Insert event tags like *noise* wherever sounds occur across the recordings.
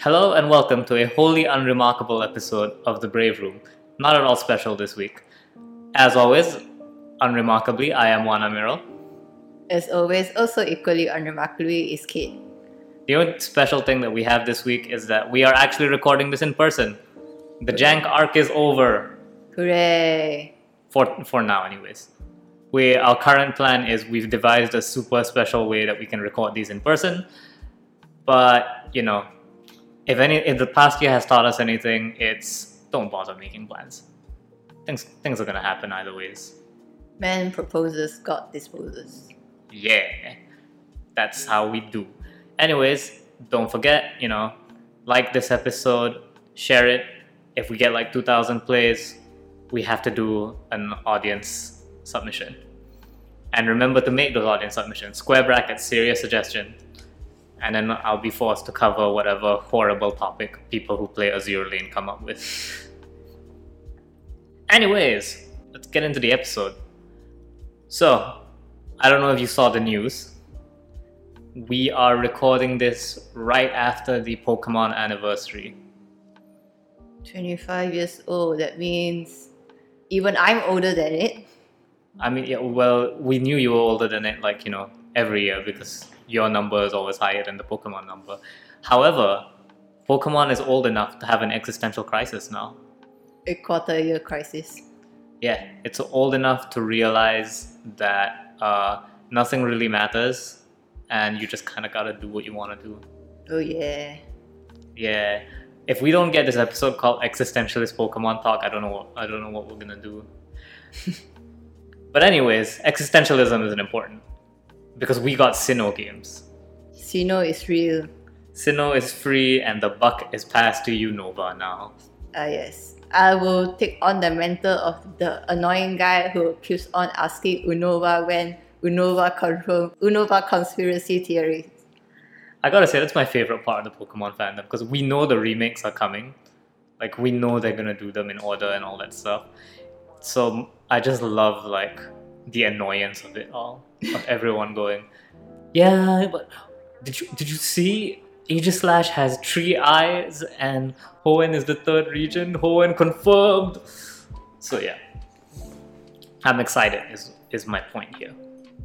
Hello and welcome to a wholly unremarkable episode of The Brave Room. Not at all special this week. As always, unremarkably, I am Juan Amiro. As always, also equally unremarkably is Kate. The only special thing that we have this week is that we are actually recording this in person. The Jank arc is over. Hooray! For, for now, anyways. We, our current plan is we've devised a super special way that we can record these in person. But, you know, if any if the past year has taught us anything, it's don't bother making plans. Things things are gonna happen either ways. Man proposes, God disposes. Yeah. That's how we do. Anyways, don't forget, you know, like this episode, share it. If we get like 2000 plays, we have to do an audience submission. And remember to make those audience submissions. Square bracket, serious suggestion. And then I'll be forced to cover whatever horrible topic people who play Azure Lane come up with. Anyways, let's get into the episode. So, I don't know if you saw the news. We are recording this right after the Pokemon anniversary. 25 years old, that means even I'm older than it. I mean, yeah, well, we knew you were older than it, like, you know, every year because your number is always higher than the Pokemon number. However, Pokemon is old enough to have an existential crisis now. A quarter year crisis. Yeah, it's old enough to realize that uh, nothing really matters and you just kind of gotta do what you want to do. Oh, yeah. Yeah. If we don't get this episode called Existentialist Pokemon Talk, I don't know what I don't know what we're gonna do. *laughs* but anyways, existentialism isn't important because we got Sinnoh games. Sinnoh is real. Sinnoh is free and the buck is passed to Unova, now. Ah, yes. I will take on the mantle of the annoying guy who keeps on asking Unova when Unova confirm Unova conspiracy theories. I gotta say, that's my favorite part of the Pokemon fandom because we know the remakes are coming. Like, we know they're gonna do them in order and all that stuff. So, I just love, like, the annoyance of it all. Of everyone going, yeah, but did you, did you see Aegislash has three eyes and Hoenn is the third region? Hoenn confirmed! So, yeah. I'm excited, is, is my point here.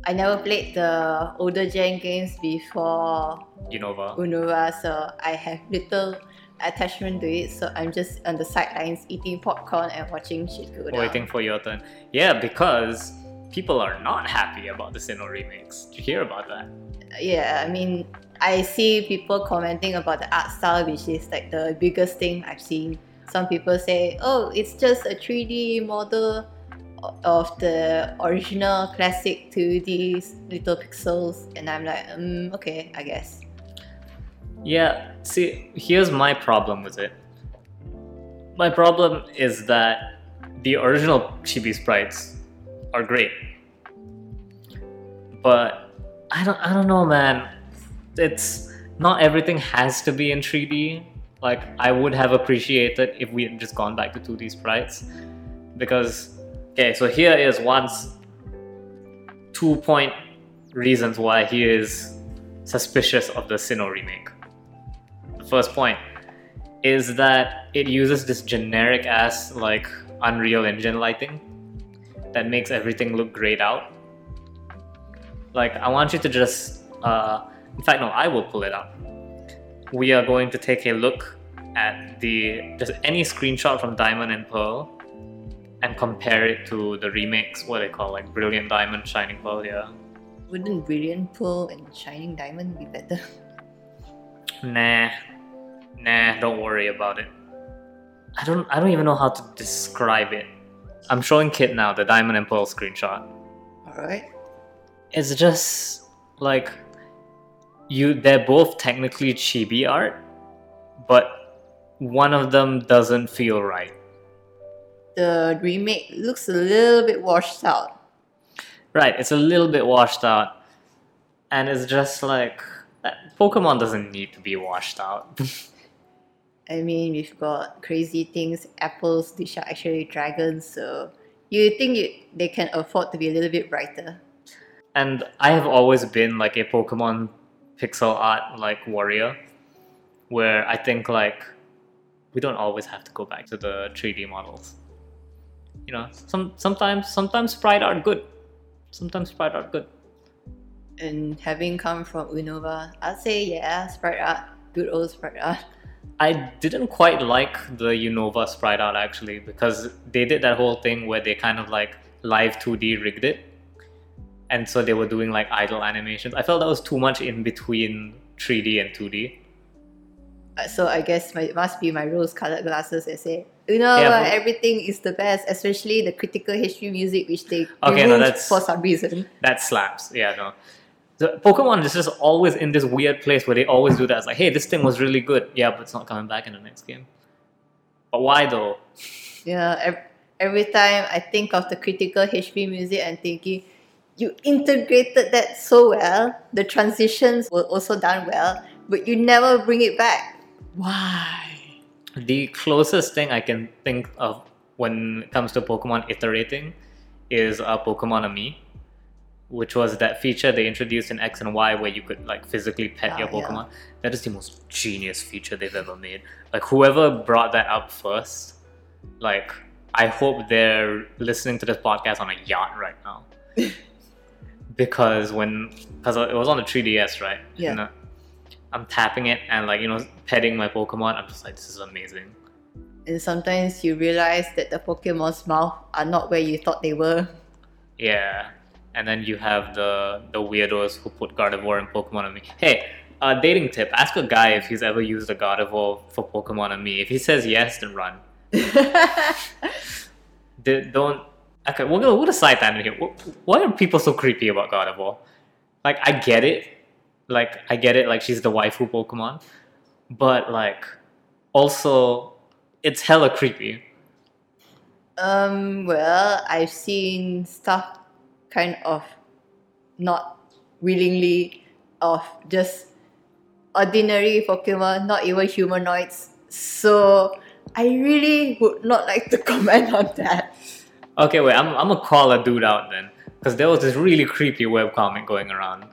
I never played the older gen games before Unova. Unova, so I have little attachment to it. So I'm just on the sidelines eating popcorn and watching shit go down. Waiting for your turn. Yeah, because people are not happy about the Sinnoh remakes. Did you hear about that? Yeah, I mean, I see people commenting about the art style, which is like the biggest thing I've seen. Some people say, oh, it's just a 3D model of the original classic 2D little pixels. And I'm like, um, okay, I guess. Yeah, see, here's my problem with it. My problem is that the original chibi sprites are great. But I don't I don't know man. It's not everything has to be in 3D. Like I would have appreciated if we had just gone back to 2D sprites. Because okay, so here is one's two point reasons why he is suspicious of the Sinnoh remake. The first point is that it uses this generic ass like Unreal Engine lighting that makes everything look grayed out. Like, I want you to just, uh, in fact, no, I will pull it up. We are going to take a look at the just any screenshot from Diamond and Pearl and compare it to the remakes, what they call like Brilliant Diamond, Shining Pearl. Yeah, Wouldn't Brilliant Pearl and Shining Diamond be better? nah, nah, don't worry about it. I don't, I don't even know how to describe it. I'm showing Kit now the Diamond and Pearl screenshot. Alright. it's just like you they're both technically chibi art but one of them doesn't feel right The remake looks a little bit washed out. right it's a little bit washed out and it's just like pokemon doesn't need to be washed out *laughs* I mean, we've got crazy things, apples, which are actually dragons, so you think you, they can afford to be a little bit brighter. and i have always been like a pokemon pixel art like warrior where I think like we don't always have to go back to the 3D models. You know, some sometimes sometimes sprite art good, sometimes sprite art good. And having come from Unova, I'd say yeah, sprite art, good old sprite art. I didn't quite like the Unova sprite art actually because they did that whole thing where they kind of like live 2D rigged it. And so they were doing like idle animations. I felt that was too much in between 3D and 2D. Uh, So I guess my, it must be my rose-colored glasses that say, Unova, Yeah, but- everything is the best, especially the critical history music which they Okay, no, that's- for some reason. That slaps. Yeah, no. The Pokemon is just always in this weird place where they always do that. It's like, hey, this thing was really good. Yeah, but it's not coming back in the next game. But why though? Yeah, every, every time I think of the critical HP music, I'm thinking, you integrated that so well. The transitions were also done well, but you never bring it back. Why? The closest thing I can think of when it comes to Pokemon iterating is uh, Pokemon-Amie, which was that feature they introduced in X and Y where you could like physically pet Ah, your yeah. Pokemon. That is the most genius feature they've ever made. Like whoever brought that up first, like I hope they're listening to this podcast on a yacht right now. *laughs* because when because it was on the 3DS, right? Yeah. And, uh, I'm tapping it and like you know petting my Pokemon. I'm just like this is amazing. And sometimes you realize that the Pokemon's mouth are not where you thought they were. Yeah. And then you have the the weirdos who put Gardevoir in Pokemon-Amie. Hey, uh, dating tip: ask a guy if he's ever used a Gardevoir for Pokemon-Amie. If he says yes, then run. *laughs* D- don't. Okay, we're gonna we're gonna side tangent here. Why are people so creepy about Gardevoir? Like, I get it. Like, I get it. Like, she's the waifu Pokemon, but like, also, it's hella creepy. Um, well, I've seen stuff kind of not willingly of just ordinary Pokemon, not even humanoids. So I really would not like to *laughs* comment on that. Okay, wait, I'm, I'm gonna call a dude out then. Because there was this really creepy webcomic going around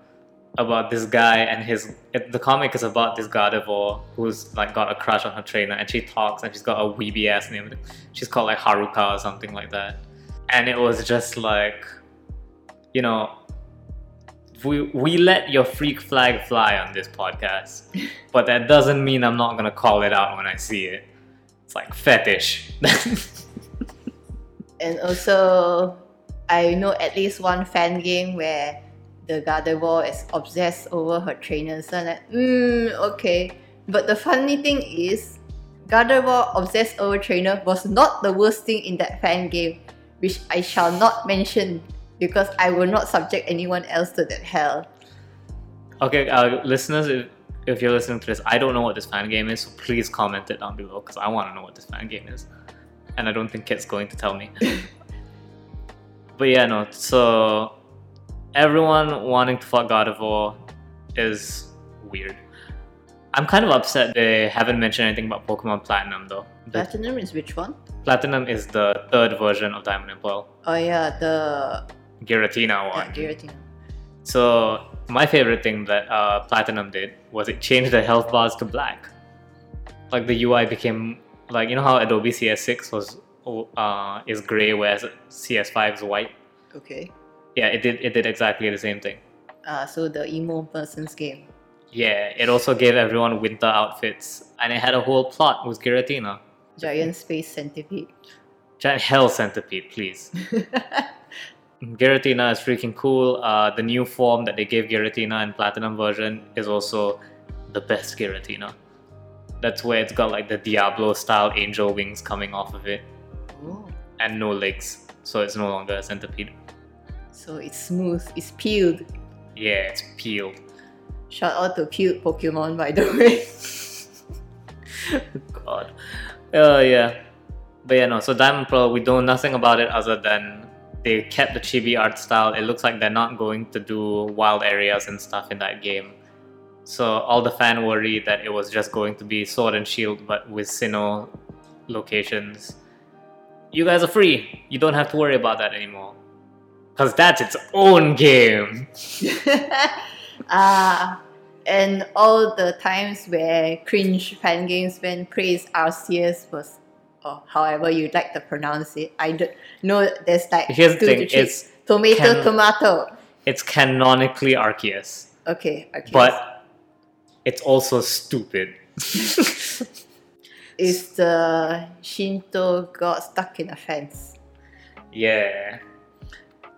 about this guy and his. It, the comic is about this Gardevoir who's like got a crush on her trainer and she talks and she's got a weeby ass name. She's called like Haruka or something like that. And it was just like, you know, we, we let your freak flag fly on this podcast, *laughs* but that doesn't mean I'm not gonna call it out when I see it. It's like fetish. *laughs* And also, I know at least one fan game where the Gardevoir is obsessed over her trainer. So I'm like, hmm, okay. But the funny thing is, Gardevoir obsessed over trainer was not the worst thing in that fan game, which I shall not mention because I will not subject anyone else to that hell. Okay, uh, listeners, if, if you're listening to this, I don't know what this fan game is, so please comment it down below because I want to know what this fan game is. And I don't think Kit's going to tell me. *laughs* but yeah, no, so everyone wanting to fuck Gardevoir is weird. I'm kind of upset they haven't mentioned anything about Pokemon Platinum though. The Platinum is which one? Platinum is the third version of Diamond and Pearl, Oh yeah, the Giratina one. yeah, Giratina. So my favorite thing that uh, Platinum did was it changed the health bars to black. Like the UI became like you know how Adobe CS6 was uh, is gray whereas CS5 is white. Okay. Yeah, it did it did exactly the same thing. Uh, so the emo person's game. Yeah, it also gave everyone winter outfits and it had a whole plot with Giratina. Giant space centipede. Giant hell centipede, please. *laughs* Giratina is freaking cool. Uh, the new form that they gave Giratina in Platinum version is also the best Giratina. That's where it's got like the Diablo style angel wings coming off of it oh. and no legs, so it's no longer a centipede. So it's smooth, it's peeled. Yeah, it's peeled. Shout out to peeled Pokemon by the way. *laughs* God. Uh, yeah. But yeah, no. So Diamond Pearl, we know nothing about it other than they kept the chibi art style. It looks like they're not going to do wild areas and stuff in that game. So all the fan worry that it was just going to be Sword and Shield, but with Sinnoh locations. You guys are free. You don't have to worry about that anymore. Because that's its own game. Ah, *laughs* And all the times where cringe fan games when praise Arceus was or however you like to pronounce it. I don't know there's like Here's the two thing, to three. it's tomato can- tomato. it's canonically Arceus, Okay, okay. but it's also stupid. *laughs* is the Shinto god stuck in a fence? yeah.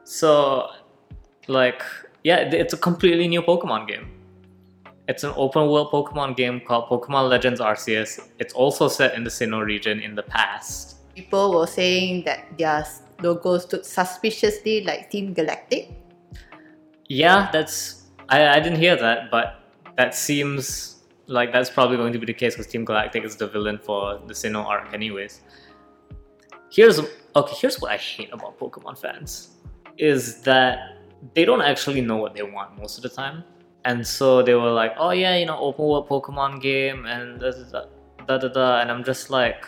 So, like, yeah, it's a completely new Pokemon game. It's an open world Pokemon game called Pokemon Legends Arceus. It's also set in the Sinnoh region in the past. People were saying that their logos look suspiciously like Team Galactic. Yeah, that's. I, I didn't hear that, but that seems like that's probably going to be the case because Team Galactic is the villain for the Sinnoh arc, anyways. Here's okay. Here's what I hate about Pokemon fans is that they don't actually know what they want most of the time, and so they were like, "Oh yeah, you know, open world Pokemon game," and da da da da da, and I'm just like,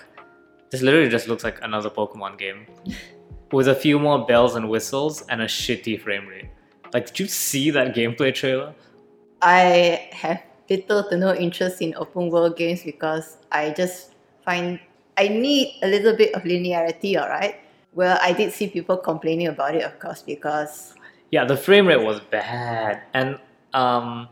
this literally just looks like another Pokemon game *laughs* with a few more bells and whistles and a shitty frame rate. Like, did you see that gameplay trailer? I have little to no interest in open world games because I just find I need a little bit of linearity, alright? Well, I did see people complaining about it, of course, because Yeah, the frame rate was bad, and um,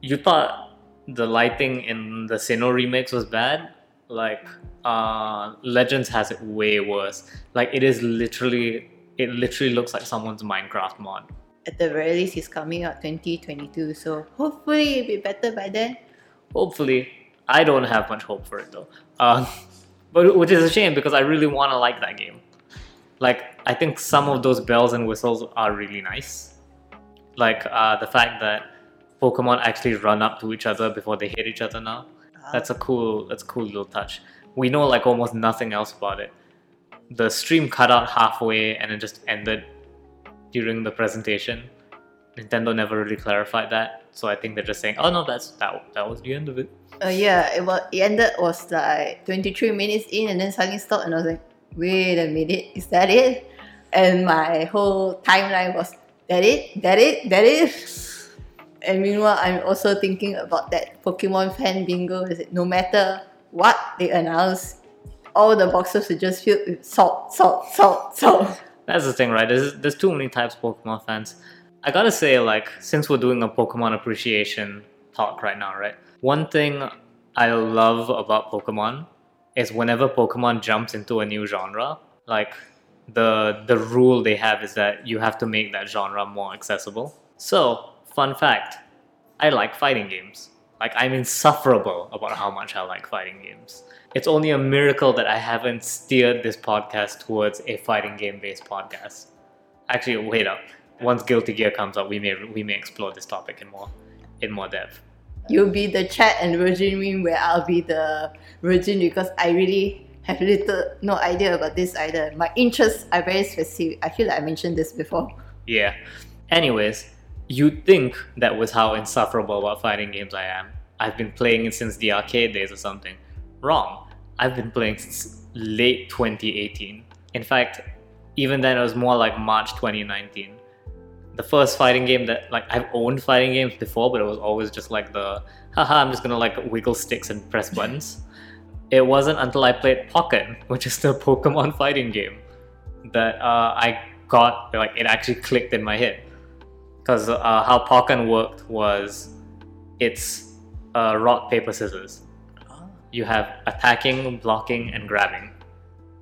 you thought the lighting in the Sinnoh remix was bad. Like, uh, Legends has it way worse. Like, it is literally, it literally looks like someone's Minecraft mod. at the very least it's coming out 2022, so hopefully it'll be better by then. Hopefully, I don't have much hope for it though. Uh, *laughs* but which is a shame because I really want to like that game. Like, I think some of those bells and whistles are really nice. Like uh, the fact that Pokemon actually run up to each other before they hit each other now. That's a cool. That's a cool little touch. We know like almost nothing else about it. The stream cut out halfway and it just ended during the presentation. Nintendo never really clarified that, so I think they're just saying, "Oh no, that's that. That was the end of it." Uh, yeah, it was it ended was like 23 minutes in and then suddenly stopped and I was like, wait a minute, is that it? And my whole timeline was that it? That it? That it? *laughs* And meanwhile I'm also thinking about that Pokemon fan bingo is it no matter what they announce, all the boxes are just filled with salt, salt, salt, salt. That's the thing, right? There's there's too many types of Pokemon fans. I gotta say, like, since we're doing a Pokemon appreciation talk right now, right? One thing I love about Pokemon is whenever Pokemon jumps into a new genre, like the the rule they have is that you have to make that genre more accessible. So, fun fact, I like fighting games. Like I'm insufferable about how much I like fighting games. It's only a miracle that I haven't steered this podcast towards a fighting game based podcast. Actually, wait up. Once Guilty Gear comes out, we may we may explore this topic in more in more depth. You'll be the chat and virgin meme where I'll be the virgin because I really have little no idea about this either. My interests are very specific. I feel like I mentioned this before. Yeah. Anyways, you'd think that was how insufferable about fighting games I am. I've been playing it since the arcade days or something. Wrong. I've been playing since late 2018. In fact, even then it was more like March 2019. The first fighting game that like I've owned fighting games before, but it was always just like the haha, I'm just gonna like wiggle sticks and press *laughs* buttons. It wasn't until I played Pokken, which is the Pokemon *laughs* fighting game, that uh, I got like it actually clicked in my head. Because uh, how Pokken worked was it's uh, rock paper scissors. You have attacking, blocking, and grabbing,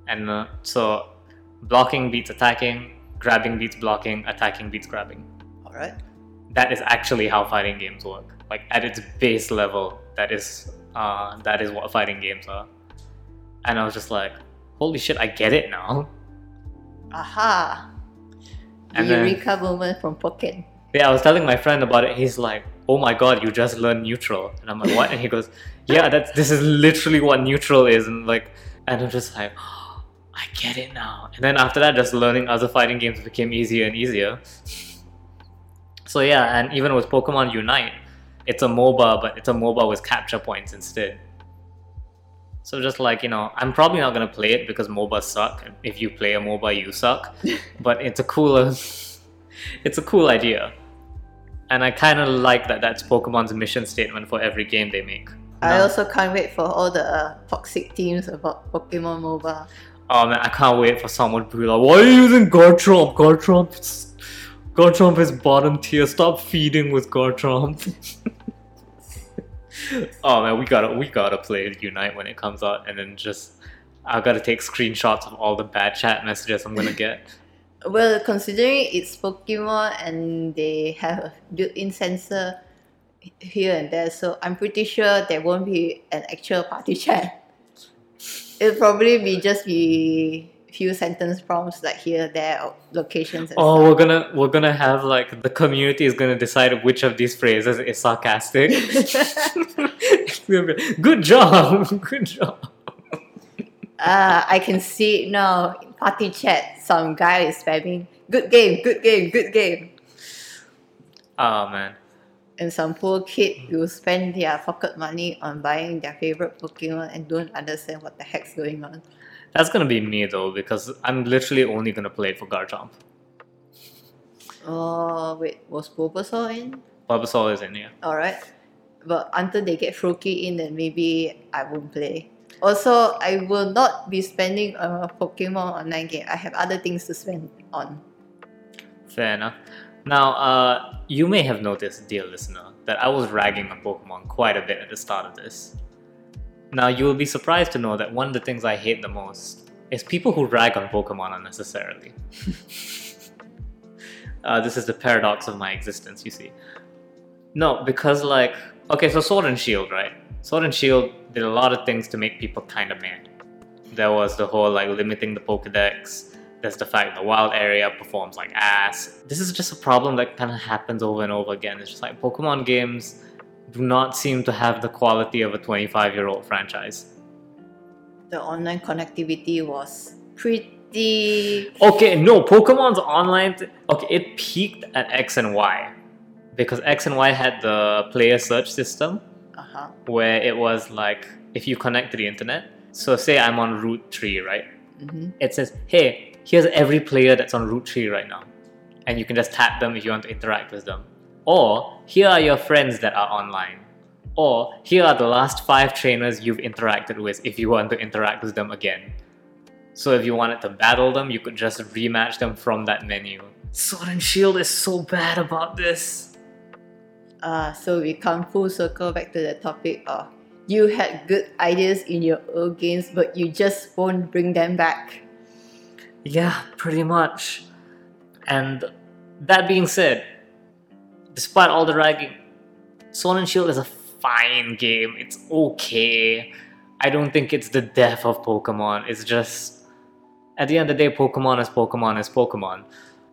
and uh, so blocking beats attacking, grabbing beats blocking, attacking beats grabbing. Alright. That is actually how fighting games work. Like at its base level, that is uh, that is what fighting games are. And I was just like, holy shit, I get it now. Aha. The And then- Eureka moment from Pokken. Yeah, I was telling my friend about it. He's like, "Oh my god, you just learned neutral," and I'm like, "What?" And he goes, "Yeah, that's this is literally what neutral is," and like, and I'm just like, oh, "I get it now." And then after that, just learning other fighting games became easier and easier. So yeah, and even with Pokemon Unite, it's a MOBA, but it's a MOBA with capture points instead. So just like you know, I'm probably not gonna play it because MOBAs suck. If you play a MOBA, you suck. *laughs* but it's a cooler, *laughs* it's a cool idea. And I kind of like that. That's Pokemon's mission statement for every game they make. I also can't wait for all the uh, toxic teams about Pokemon Mobile. Oh man, I can't wait for someone to be like, "Why are you using Garchomp? Garchomp, Garchomp is bottom tier. Stop feeding with Garchomp." *laughs* oh man, we gotta we gotta play Unite when it comes out, and then just I gotta take screenshots of all the bad chat messages I'm gonna get. *laughs* Well, considering it's Pokemon and they have a built-in censor here and there, so I'm pretty sure there won't be an actual party *laughs* chat. It'll probably be just be few sentence prompts like here, there, or locations. And Oh, we're gonna we're gonna have like the community is gonna decide which of these phrases is sarcastic. It's gonna be, Good job, *laughs* good job. Ah, I can see it now. Party chat, some guy is spamming "good game, good game, good game," Oh man. and some poor kid will spend their pocket money on buying their favorite Pokemon and don't understand what the heck's going on. That's gonna be me though, because I'm literally only gonna play it for Garchomp. Oh wait, was Bulbasaur in? Bulbasaur is in here. Alright. But until they get Froakie in, then maybe I won't play. Also, I will not be spending a Pokemon online game. I have other things to spend on. Fair enough. Now, uh, you may have noticed, dear listener, that I was ragging on Pokemon quite a bit at the start of this. Now, you will be surprised to know that one of the things I hate the most is people who rag on Pokemon unnecessarily. *laughs* uh, this is the paradox of my existence, you see. No, because, like, okay, so Sword and Shield, right? Sword and Shield did a lot of things to make people kind of mad. There was the whole, like, limiting the Pokedex, there's the fact the wild area performs like ass. This is just a problem that kind of happens over and over again. It's just like Pokemon games do not seem to have the quality of a 25 year old franchise. The online connectivity was pretty. Okay, no, Pokemon's online. Th- okay, it peaked at X and Y because X and Y had the player search system Uh huh. where it was like if you connect to the internet. So, say I'm on Route 3, right? hmm it says, hey, here's every player that's on Route 3 right now. And you can just tap them if you want to interact with them. Or, here are your friends that are online. Or, here are the last five trainers you've interacted with if you want to interact with them again. So, if you wanted to battle them, you could just rematch them from that menu. Sword and Shield is so bad about this. Uh, so we come full circle back to the topic of you had good ideas in your old games, but you just won't bring them back. Yeah, pretty much. And that being said, despite all the ragging, Sword and Shield is a fine game. It's okay. I don't think it's the death of Pokemon. It's just at the end of the day, Pokemon is Pokemon is Pokemon.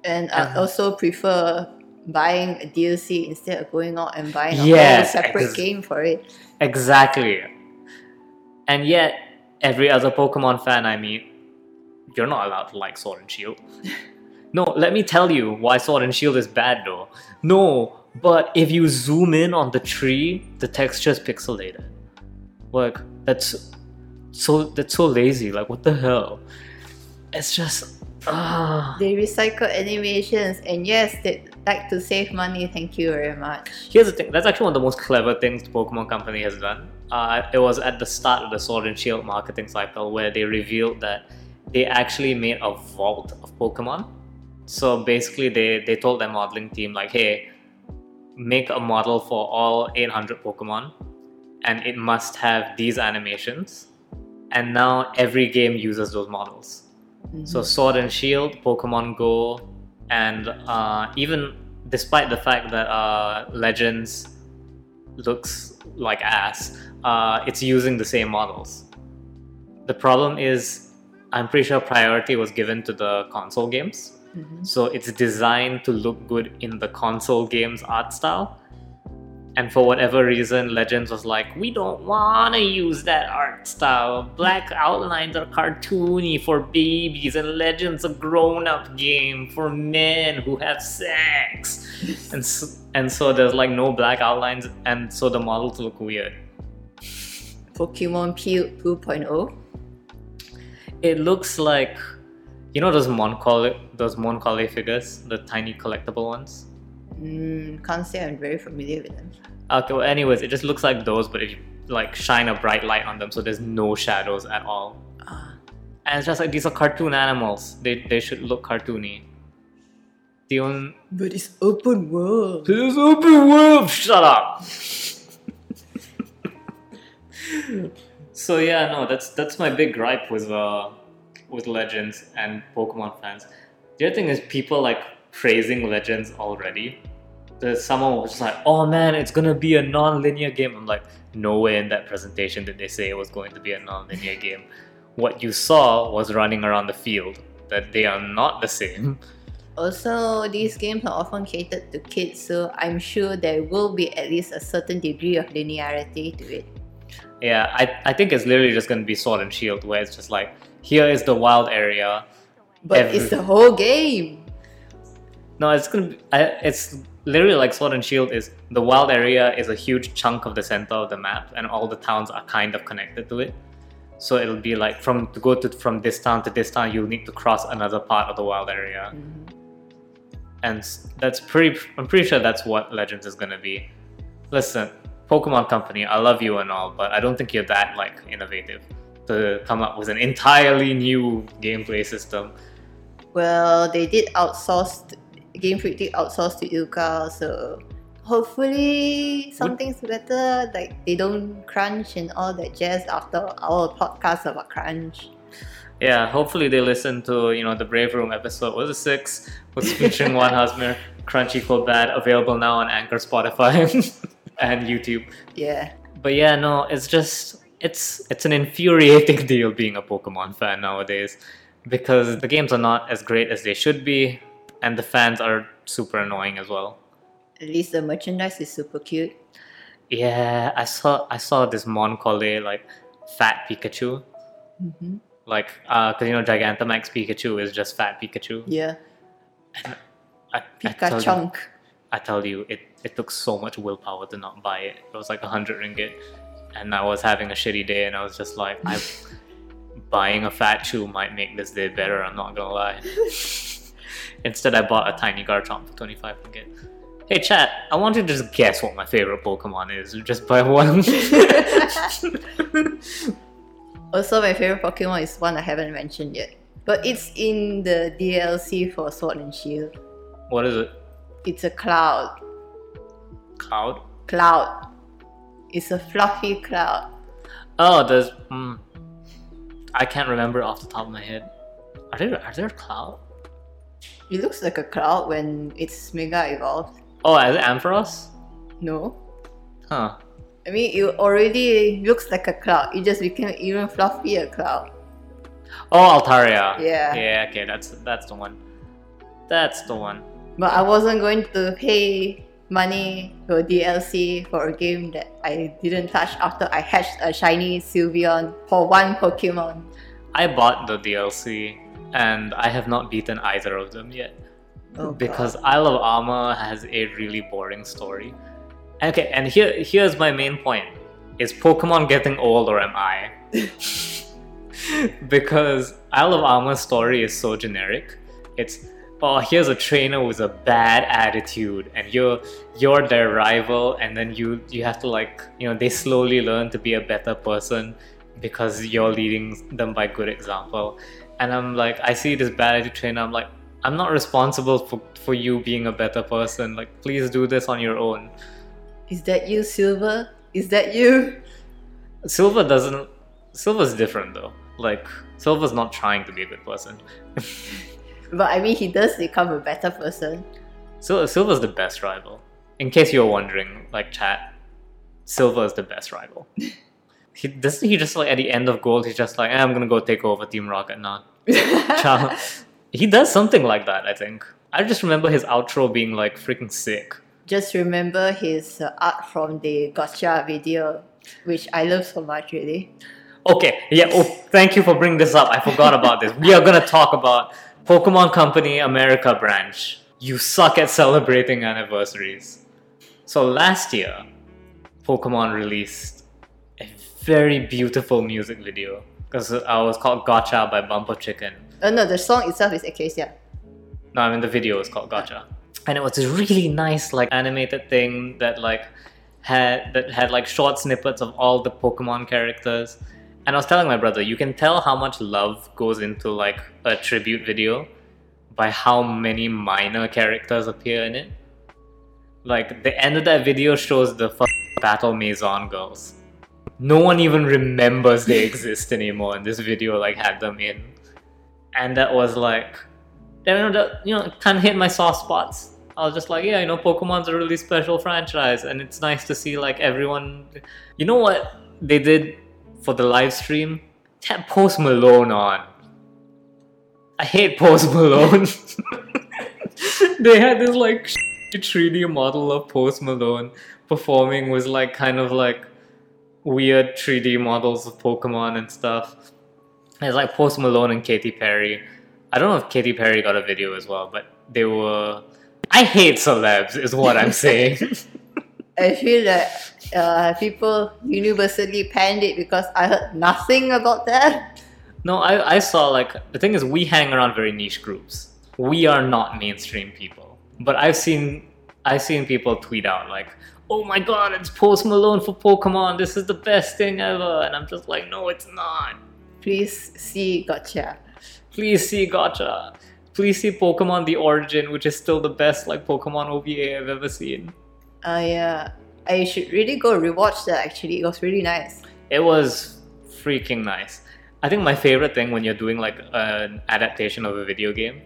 And I Uh-huh. also prefer buying a DLC instead of going out and buying a Yes, whole separate ex- game for it. Exactly. And yet, every other Pokemon fan I meet, you're not allowed to like Sword and Shield. *laughs* no, let me tell you why Sword and Shield is bad though. No, but if you zoom in on the tree, the texture's pixelated. Like, that's so that's so lazy. Like what the hell? It's just ah. They recycle animations, and yes, they like to save money. Thank you very much. Here's the thing. That's actually one of the most clever things the Pokemon Company has done. Uh, it was at the start of the Sword and Shield marketing cycle where they revealed that they actually made a vault of Pokemon. So basically, they they told their modeling team like, "Hey, make a model for all 800 Pokemon, and it must have these animations." And now every game uses those models. So Sword and Shield, Pokemon Go, and uh, even despite the fact that uh, Legends looks like ass, uh, it's using the same models. The problem is, I'm pretty sure priority was given to the console games. Mhm. So it's designed to look good in the console games art style. And for whatever reason, Legends was like, we don't want to use that art style. Black outlines are cartoony for babies, and Legends a grown up game for men who have sex. and, so, and so there's like no black outlines, and so the models look weird. Pokemon P 2.0. It looks like, you know, those Moncolle, those Moncolle figures, the tiny collectible ones? Mm, can't say I'm very familiar with them. Okay, well, anyways, it just looks like those, but if you like shine a bright light on them, so there's no shadows at all. Ah, And it's just like these are cartoon animals. They they should look cartoony. The only but it's open world. It's open world. Shut up. so yeah, no, that's that's my big gripe with uh with Legends and Pokemon fans. The other thing is people like praising Legends already. There's someone was just like, "Oh man, it's gonna be a non-linear game." I'm like, nowhere in that presentation did they say it was going to be a non-linear *laughs* game. What you saw was running around the field. That they are not the same. Also, these games are often catered to kids, so I'm sure there will be at least a certain degree of linearity to it. Yeah, I, I think it's literally just gonna be Sword and Shield, where it's just like, here is the wild area. But Every- it's the whole game. No, it's gonna be, I, it's literally like Sword and Shield is the wild area is a huge chunk of the center of the map, and all the towns are kind of connected to it. So it'll be like from to go to from this town to this town, you'll need to cross another part of the wild area, Mhm. and that's pretty. I'm pretty sure that's what Legends is gonna be. Listen, Pokemon Company, I love you and all, but I don't think you're that like innovative to come up with an entirely new gameplay system. Well, they did outsource. Game Freak did outsource to ILCA, so hopefully something's better. Like they don't crunch and all that jazz after our podcast about crunch. Yeah, hopefully they listen to you know the Brave Room episode. Was it six? Was featuring Juan Hasmer, Crunchy Cold Bad, available now on Anchor, Spotify, *laughs* and YouTube. Yeah. But yeah, no, it's just it's it's an infuriating *laughs* deal being a Pokemon fan nowadays because the games are not as great as they should be, and the fans are super annoying as well. At least the merchandise is super cute. Yeah, I saw I saw this Moncolle like fat Pikachu, hmm like uh, cause you know Gigantamax Pikachu is just fat Pikachu. Yeah. I, I tell you- I tell you, it, it took so much willpower to not buy it. It was like a hundred ringgit, and I was having a shitty day, and I was just like, I *laughs* buying a fat chew might make this day better. I'm not gonna lie. *laughs* Instead, I bought a tiny Garchomp for twenty five ringgit. Hey chat, I want you to just guess what my favorite Pokemon is, just by one. *laughs* Also, my favorite Pokemon is one I haven't mentioned yet. But it's in the DLC for Sword and Shield. what is it? It's a cloud. Cloud? Cloud. It's a fluffy cloud. Oh, there's. Mm, I can't remember off the top of my head. Are there are there cloud? It looks like a cloud when it's mega evolved. Oh, is it Ampharos? No? Huh. I mean, it already looks like a cloud. It just became even fluffier cloud. Oh, Altaria. Yeah. Yeah. Okay, that's that's the one. That's the one. But I wasn't going to pay money for DLC for a game that I didn't touch after I hatched a shiny Sylveon for one Pokemon. I bought the DLC and I have not beaten either of them yet Oh, because Isle of Armor has a really boring story. Okay, and here here's my main point: is Pokemon getting old or am I? *laughs* because Isle of Armor's story is so generic. It's oh here's a trainer with a bad attitude and you're you're their rival and then you you have to like you know they slowly learn to be a better person because you're leading them by good example. And I'm like I see this bad attitude trainer, I'm like I'm not responsible for, for you being a better person. Like please do this on your own. Is that you, Silver? Is that you? Silver doesn't Silver's different though. Like Silver's not trying to be a good person. *laughs* But I mean, he does become a better person. Sil- Silver's the best rival. In case you're wondering, like chat, Silver is the best rival. *laughs* he doesn't he just like at the end of Gold, he's just like, eh, I'm gonna go take over Team Rocket now. *laughs* Ciao. he does something like that, I think. I just remember his outro being like freaking sick. Just remember his uh, art from the Gotcha video, which I love so much, really. Okay, yeah, oh, thank you for bringing this up. I forgot about this. We are gonna talk about Pokemon Company America branch. You suck at celebrating anniversaries. So last year, Pokemon released very beautiful music video because I was called Gotcha by Bump of Chicken. Oh no, the song itself is Acacia. No, I mean the video is called Gotcha. Ah. and it was this really nice like animated thing that like had that had like short snippets of all the Pokemon characters. And I was telling my brother, you can tell how much love goes into like a tribute video by how many minor characters appear in it. Like the end of that video shows the f- Battle Maison girls. No one even remembers they exist anymore, and this video like had them in, and that was like, you know, you know, kind of hit my soft spots. I was just like, yeah, you know, Pokemon's a really special franchise, and it's nice to see like everyone. You know what they did for the live stream? Had Post Malone on. I hate Post Malone. *laughs* they had this like 3D model of Post Malone performing was like kind of like weird 3D models of Pokemon and stuff. It's like Post Malone and Katy Perry. I don't know if Katy Perry got a video as well, but they were. I hate celebs, is what I'm *laughs* saying. I feel that uh, people universally panned it because I heard nothing about that. no, I, I saw like the thing is we hang around very niche groups. We are not mainstream people, but I've seen I've seen people tweet out like, "Oh my God, it's Post Malone for Pokemon! This is the best thing ever!" And I'm just like, "No, it's not." Please see Gotcha. Please see Gotcha. Please see Pokemon The Origin, which is still the best like Pokemon OVA I've ever seen. Uh, yeah. I should really go rewatch that actually. It was really nice. It was freaking nice. I think my favorite thing when you're doing like an adaptation of a video game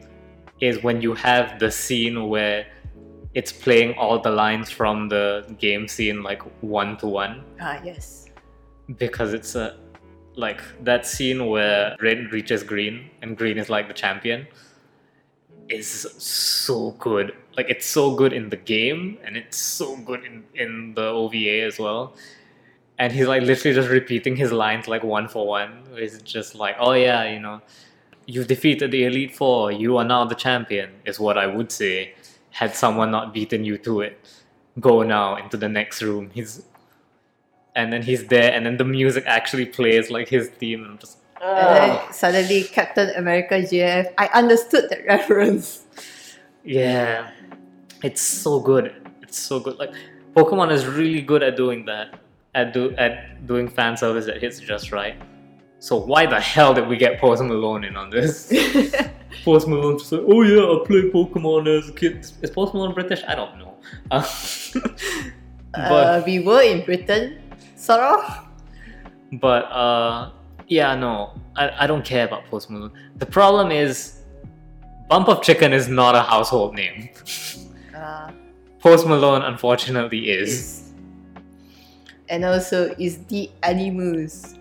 is when you have the scene where it's playing all the lines from the game scene like one to one Ah, yes. because it's a like that scene where red reaches green and green is like the champion is so good. Like it's so good in the game and it's so good in in the ova as well. And he's like literally just repeating his lines like one for one it's just like oh yeah you know you've defeated the elite four. You are now the champion is what i would say had someone not beaten you to it go now into the next room. He's and then he's there and then the music actually plays like his theme and i'm just And then oh. suddenly Captain America GF. I understood that *laughs* reference. yeah. It's so good. It's so good. Like pokemon is really good at doing that at do at doing fan service that hits just right so why the hell did we get post malone in on this *laughs* post malone just like oh yeah i played pokemon as a kid is post malone british i don't know *laughs* uh, but uh, we were in Britain, sort of. But uh, yeah, no, I, I don't care about Post Malone. The problem is, Bump of Chicken is not a household name. *laughs* Uh, Post Malone, unfortunately, is. is- and also is the Animus.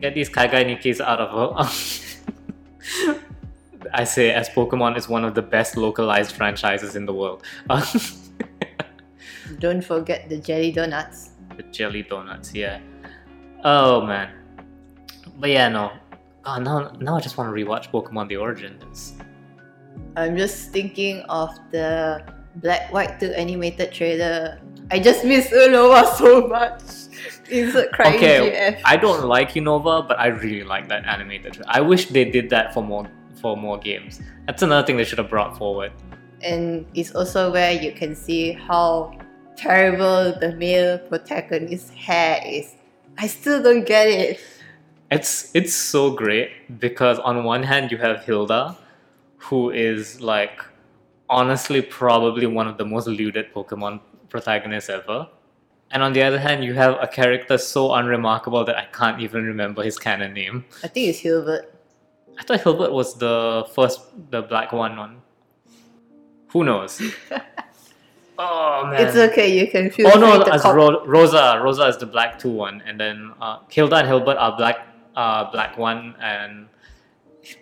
Get these Kaigai Nikis out of her. *laughs* I say, as Pokemon is one of the best localized franchises in the world. *laughs* Don't forget the jelly donuts. the jelly donuts, yeah. Oh man. But yeah, no. God, now, now I just want to rewatch Pokemon The Origins. I'm just thinking of the Black White 2 animated trailer. I just miss Unova *laughs* so much. Insert crying okay, GF. I don't like Unova, but I really like that animated. tra- I wish they did that for more for more games. That's another thing they should have brought forward. And it's also where you can see how terrible the male protagonist's hair is. I still don't get it. It's it's so great because on one hand you have Hilda, who is like honestly probably one of the most looted Pokemon protagonists ever. And on the other hand, you have a character so unremarkable that I can't even remember his canon name. I think it's Hilbert. I thought Hilbert was the first, the black one one. Who knows? *laughs* oh man! It's okay, you can feel Oh no, as Ro- Rosa. Rosa is the black two one, and then uh, Hilda and Hilbert are black, uh, black one, and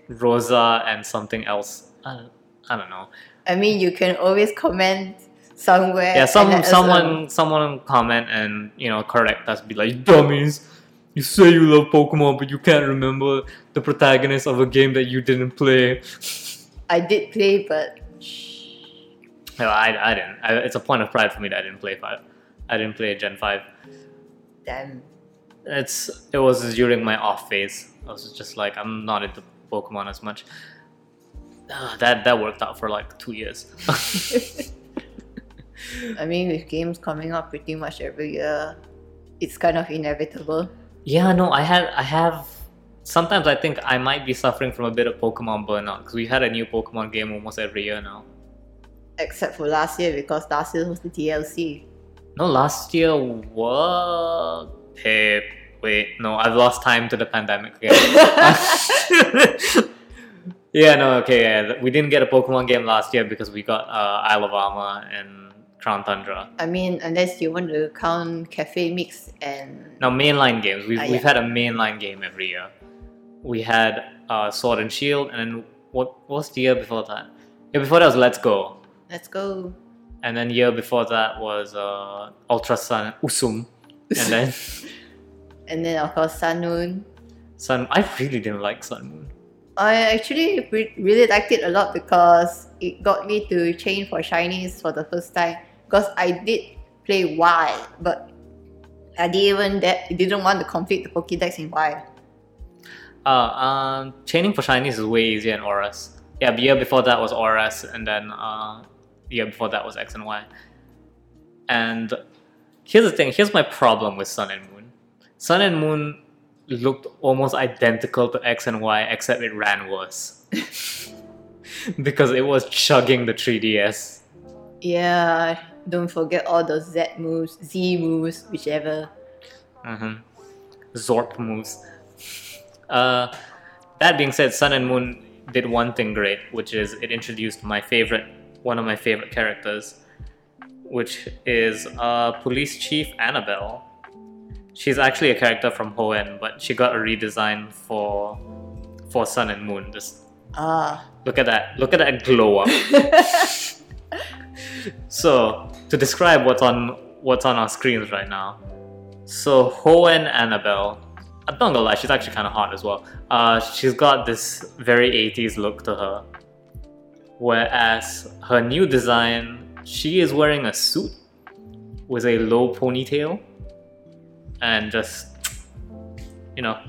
Rosa and something else. I, I don't know. I mean, you can always comment somewhere. Yeah, some someone someone comment and you know correct us. Be like dummies. You say you love Pokemon, but you can't remember the protagonist of a game that you didn't play. *laughs* I did play, but No, I, I didn't. I, it's a point of pride for me that I didn't play five. I didn't play Gen five. damn. It's it was during my off phase. I was just like I'm not into Pokemon as much. Ah, that that worked out for like two years. *laughs* I mean, with games coming out pretty much every year, it's kind of inevitable. Yeah, no, I had I have sometimes I think I might be suffering from a bit of Pokemon burnout because we had a new Pokemon game almost every year now. Except for last year because last year was the DLC. No, last year what? Hey, wait, no, I've lost time to the pandemic again. *laughs* *laughs* yeah, no, okay, yeah, we didn't get a Pokemon game last year because we got uh, Isle of Armor and Crown Tundra. I mean, unless you want to count Cafe Mix and Now, mainline games, we've, Ah, we've had a mainline game every year. We had uh, Sword and Shield, and then what, what was the year before that? Yeah, before that was Let's Go. let's go. And then year before that was uh, Ultra Sun, Usum. And *laughs* then And then of course Sun Moon. Sun. I really didn't like Sun Moon. I actually re- really liked it a lot because it got me to chain for shinies for the first time. Because I did play Y, but I didn't even that didn't want to complete the Pokédex in Y. Uh, um, chaining for shinies is way easier in Oras. Yeah, the year before that was Oras, and then uh, the year before that was X and Y. And here's the thing. Here's my problem with Sun and Moon. Sun and Moon looked almost identical to X and Y, except it ran worse *laughs* because it was chugging the 3DS. Yeah, don't forget all those Z moves, Z moves, whichever. hmm Zorp moves. Uh, that being said, Sun and Moon did one thing great, which is it introduced my favorite, one of my favorite characters, which is uh, Police Chief Anabel. She's actually a character from Hoenn, but she got a redesign for for Sun and Moon. Just Ah. look at that! Look at that glow up. *laughs* So, to describe what's on what's on our screens right now, so Hoenn Anabel, I'm not gonna lie, she's actually kind of hot as well. Uh, she's got this very 80s look to her, whereas her new design, she is wearing a suit with a low ponytail and just, you know,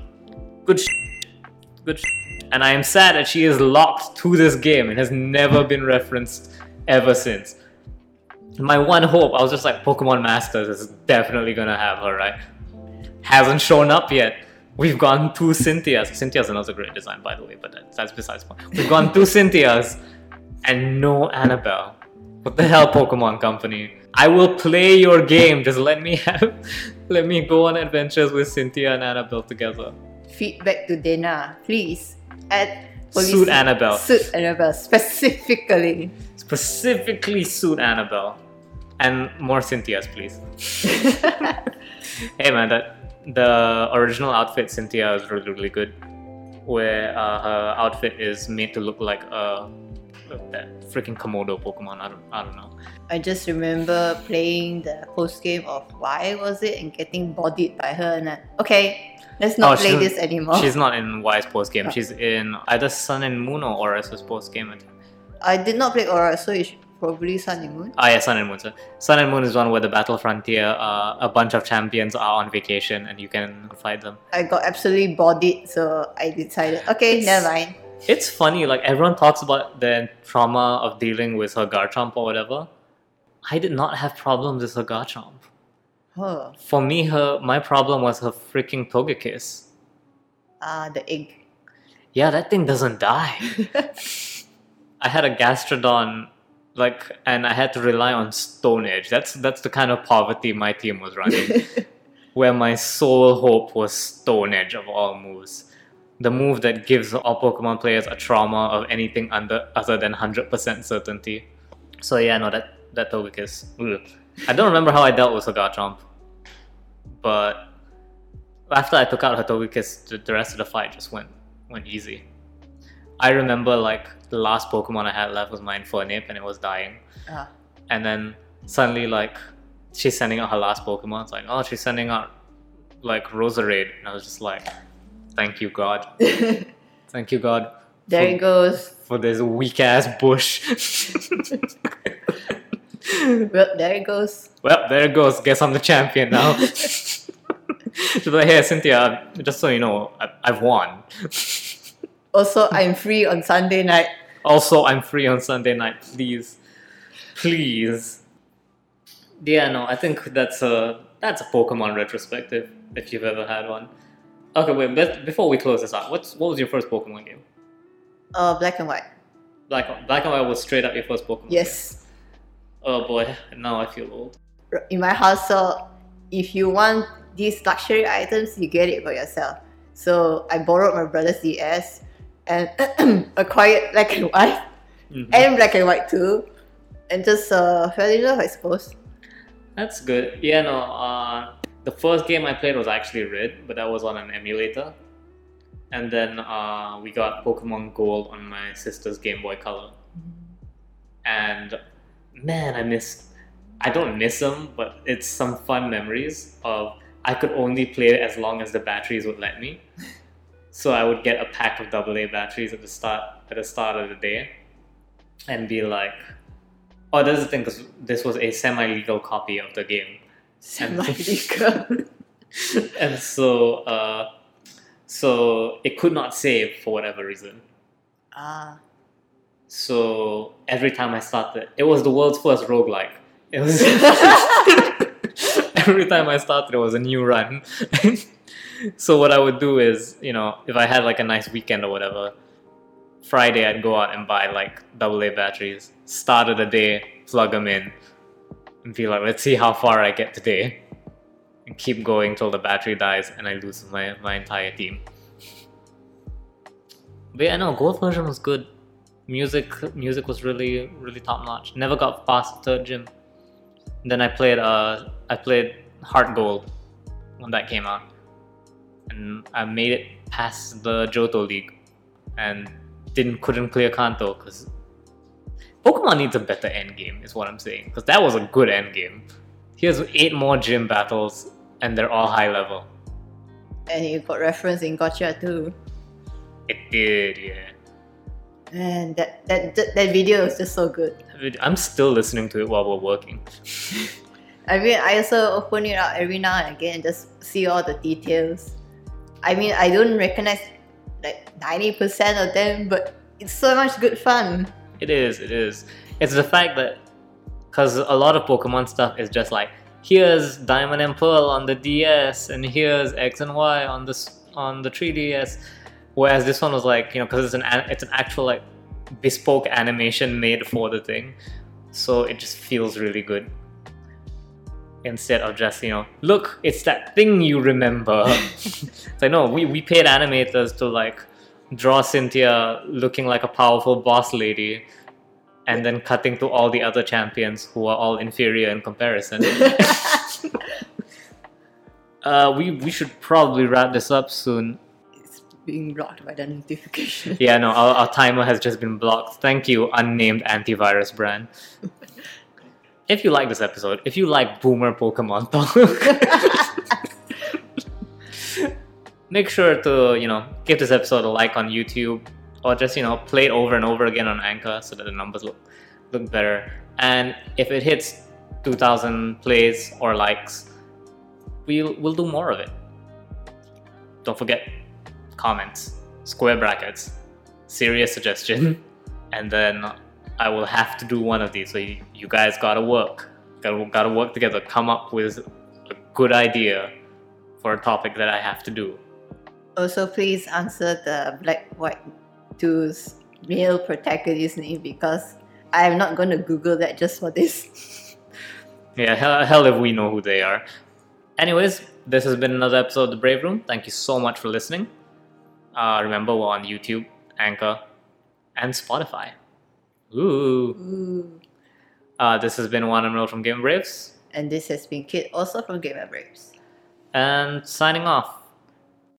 good, good. And I am sad that she is locked to this game and has never been referenced ever since my one hope, I was just like, Pokemon Masters is definitely gonna have her, right? Hasn't shown up yet. We've gone two Cynthias. Cynthia's another great design, by the way, but that, that's besides the point. We've gone two Cynthias and no Anabel. What the hell, Pokemon Company? I will play your game. Just let me have, *laughs* let me go on adventures with Cynthia and Anabel together. Feedback to Dana, please. Add Suit Anabel. Suit Anabel specifically. Specifically, suit Anabel, and more Cynthias, please. *laughs* Hey man, that the original outfit Cynthia is really really good. Where uh, her outfit is made to look like a that freaking Komodo Pokemon. I don't I don't know. I just remember playing the post game of why was it and getting bodied by her and I, okay, let's not Oh, play this anymore. She's not in Y's post game. Oh. She's in either Sun and Moon or Oras's post game. I did not play Aura, so it's probably Sun and Moon. Ah yeah, Sun and Moon. So Sun and Moon is one where the Battle Frontier, uh, a bunch of champions are on vacation and you can fight them. I got absolutely bodied, so I decided, okay, It's- never mind. It's funny, like everyone talks about the trauma of dealing with her Garchomp or whatever. I did not have problems with her Garchomp. Oh, For me, her my problem was her freaking Togekiss. ah, the egg. Yeah, that thing doesn't die. *laughs* I had a Gastrodon, like, and I had to rely on Stone Edge. That's that's the kind of poverty my team was running, *laughs* where my sole hope was Stone Edge of all moves. The move that gives all Pokemon players a trauma of anything under other than hundred percent certainty. So yeah, no, that that Togekiss. ugh. I don't remember how I dealt with her Garchomp, but after I took out her Togekiss, the, the rest of the fight just went went easy. I remember like the last Pokemon I had left was my Infernape and it was dying. Ah. And then suddenly like she's sending out her last Pokemon. It's like, oh she's sending out like Roserade. And I was just like, Thank you God. *laughs* Thank you God there it goes. for this weak ass bush. *laughs* Well, there it goes. well, there it goes. Guess I'm the champion now. *laughs* She's like, hey Cynthia, just so you know, I, I've won. Also, I'm free on Sunday night. Also, I'm free on Sunday night. Please, please. Yeah, no, I think that's a that's a Pokemon retrospective if you've ever had one. Okay, wait, but before we close this out, what's what was your first Pokemon game? Uh, black and white. Black Black and White was straight up your first Pokemon. Yes. Game. Oh boy, *laughs* now I feel old. In my household, if you want these luxury items, you get it for yourself. So I borrowed my brother's DS and *clears throat* acquired black and white Mhm. and black and white too, and just uh, fell in love, I suppose. That's good. Yeah, no. Uh, the first game I played was actually Red, but that was on an emulator. And then uh, we got Pokemon Gold on my sister's Game Boy Color. And man, I miss. I don't miss them, but it's some fun memories of I could only play as long as the batteries would let me. *laughs* So I would get a pack of AA batteries at the start at the start of the day, and be like, "Oh, that's the thing, because this was a semi-legal copy of the game." Semi-legal. *laughs* and so uh, so it could not save for whatever reason. ah, So every time I started, it was the world's first roguelike. It was *laughs* every time I started, it was a new run. *laughs* so what I would do is, you know, if I had like a nice weekend or whatever, Friday I'd go out and buy like AA batteries, start of the day, plug them in, and be like, let's see how far I get today, and keep going till the battery dies and I lose my my entire team. But yeah, no, gold version was good. Music music was really really top notch. Never got past third gym. Then I played uh I played Heart Gold when that came out, and I made it past the Johto League, and didn't couldn't clear Kanto because Pokemon needs a better end game is what I'm saying because that was a good end game. Here's eight more gym battles and they're all high level. and you got reference in Gotcha too. It did, yeah. And that, that that that video is just so good. I'm still listening to it while we're working. *laughs* I mean, I also open it up every now and again and just see all the details. I mean, I don't recognize like 90% of them, but it's so much good fun. It is, it is. It's the fact that because a lot of Pokemon stuff is just like here's Diamond and Pearl on the DS and here's X and Y on this on the 3DS, whereas this one was like you know because it's an an- it's an actual like bespoke animation made for the thing, so it just feels really good. Instead of just you know look it's that thing you remember. *laughs* it's like no we we paid animators to like draw Cynthia looking like a powerful boss lady and then cutting to all the other champions who are all inferior in comparison. *laughs* uh, we we should probably wrap this up soon. it's being blocked by the notification. Yeah, no, our, our timer has just been blocked. Thank you, unnamed antivirus brand. *laughs* if you like this episode, if you like boomer Pokemon talk, *laughs* make sure to you know give this episode a like on YouTube or just you know play it over and over again on Anchor so that the numbers look look better. And if it hits 2,000 plays or likes, we'll we'll do more of it. Don't forget comments, square brackets, serious suggestion, *laughs* and then I will have to do one of these. So you, you guys gotta work, gotta gotta work together, come up with a good idea for a topic that I have to do. Also, please answer the Black White 2's male protagonist name because I'm not going to Google that just for this. *laughs* Yeah, hell, hell if we know who they are. Anyways, this has been another episode of The Brave Room. Thank you so much for listening. Uh, remember, we're on YouTube, Anchor, and Spotify. Ooh. Ooh. Uh, this has been Juan Emerald from Gamer Braves, And this has been Kit, also from Gamer Braves. and signing off.